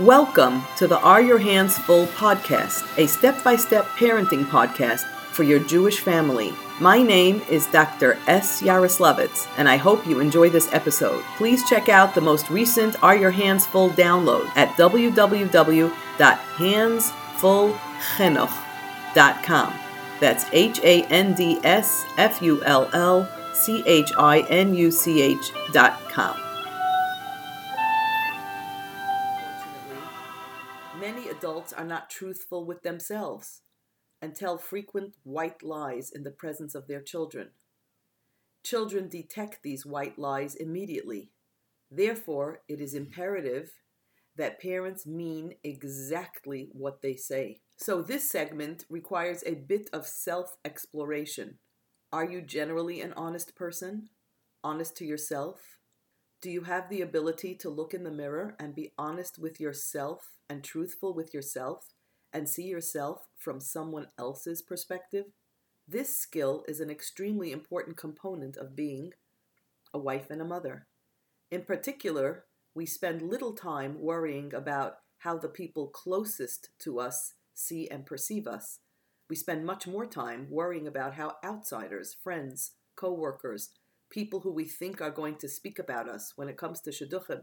Welcome to the Are Your Hands Full podcast, a step by step parenting podcast for your Jewish family. My name is Dr. S. Yaroslavitz, and I hope you enjoy this episode. Please check out the most recent Are Your Hands Full download at www.handsfullchinuch.com. That's H A N D S F U L L C H I N U C H dot com. Many adults are not truthful with themselves and tell frequent white lies in the presence of their children. Children detect these white lies immediately. Therefore, it is imperative that parents mean exactly what they say. So, this segment requires a bit of self exploration. Are you generally an honest person? Honest to yourself? Do you have the ability to look in the mirror and be honest with yourself and truthful with yourself and see yourself from someone else's perspective? This skill is an extremely important component of being a wife and a mother. In particular, we spend little time worrying about how the people closest to us see and perceive us. We spend much more time worrying about how outsiders, friends, co workers, people who we think are going to speak about us when it comes to shidduchim,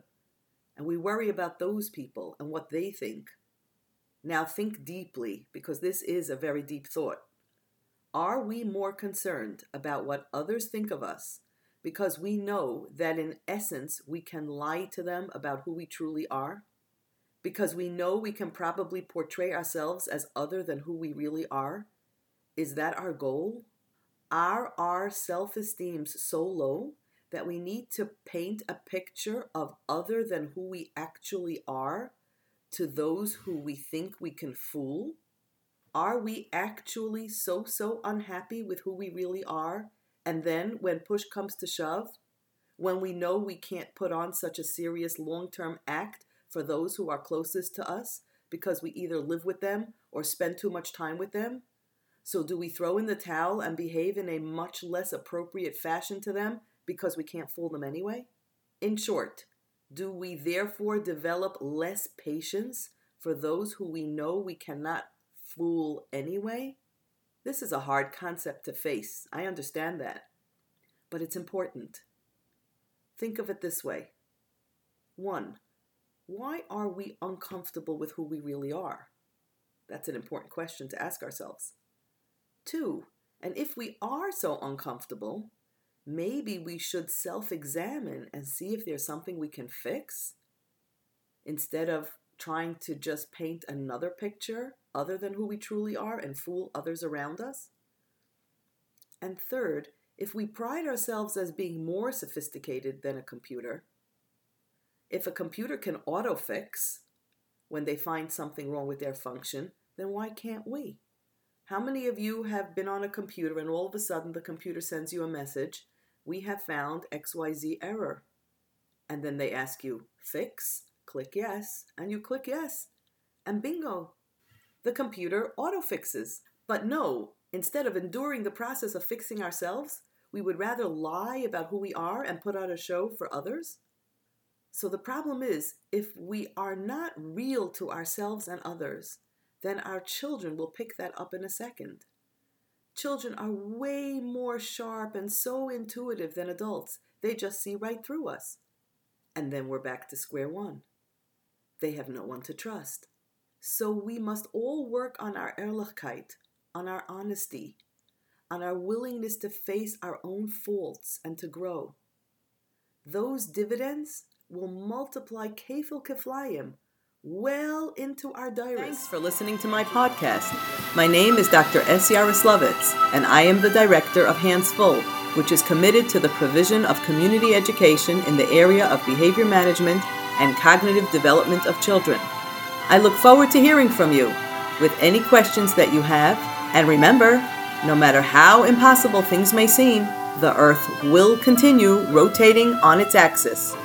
and we worry about those people and what they think. Now think deeply, because this is a very deep thought. Are we more concerned about what others think of us because we know that in essence we can lie to them about who we truly are? Because we know we can probably portray ourselves as other than who we really are? Is that our goal? Are our self esteems so low that we need to paint a picture of other than who we actually are to those who we think we can fool? Are we actually so, so unhappy with who we really are? And then, when push comes to shove, when we know we can't put on such a serious long term act for those who are closest to us because we either live with them or spend too much time with them? So, do we throw in the towel and behave in a much less appropriate fashion to them because we can't fool them anyway? In short, do we therefore develop less patience for those who we know we cannot fool anyway? This is a hard concept to face. I understand that. But it's important. Think of it this way 1. Why are we uncomfortable with who we really are? That's an important question to ask ourselves. 2. And if we are so uncomfortable, maybe we should self examine and see if there's something we can fix instead of trying to just paint another picture other than who we truly are and fool others around us. And third, if we pride ourselves as being more sophisticated than a computer, if a computer can auto fix when they find something wrong with their function, then why can't we? How many of you have been on a computer and all of a sudden the computer sends you a message we have found XYZ error. And then they ask you, fix, click yes, and you click yes. And bingo, the computer auto fixes. But no, instead of enduring the process of fixing ourselves, we would rather lie about who we are and put on a show for others. So the problem is, if we are not real to ourselves and others, then our children will pick that up in a second. Children are way more sharp and so intuitive than adults. They just see right through us. And then we're back to square one. They have no one to trust. So we must all work on our ehrlichkeit, on our honesty, on our willingness to face our own faults and to grow. Those dividends will multiply kefil keflayim well into our diaries. Thanks for listening to my podcast. My name is Dr. S. Yaroslavitz, and I am the director of Hands Full, which is committed to the provision of community education in the area of behavior management and cognitive development of children. I look forward to hearing from you with any questions that you have, and remember, no matter how impossible things may seem, the earth will continue rotating on its axis.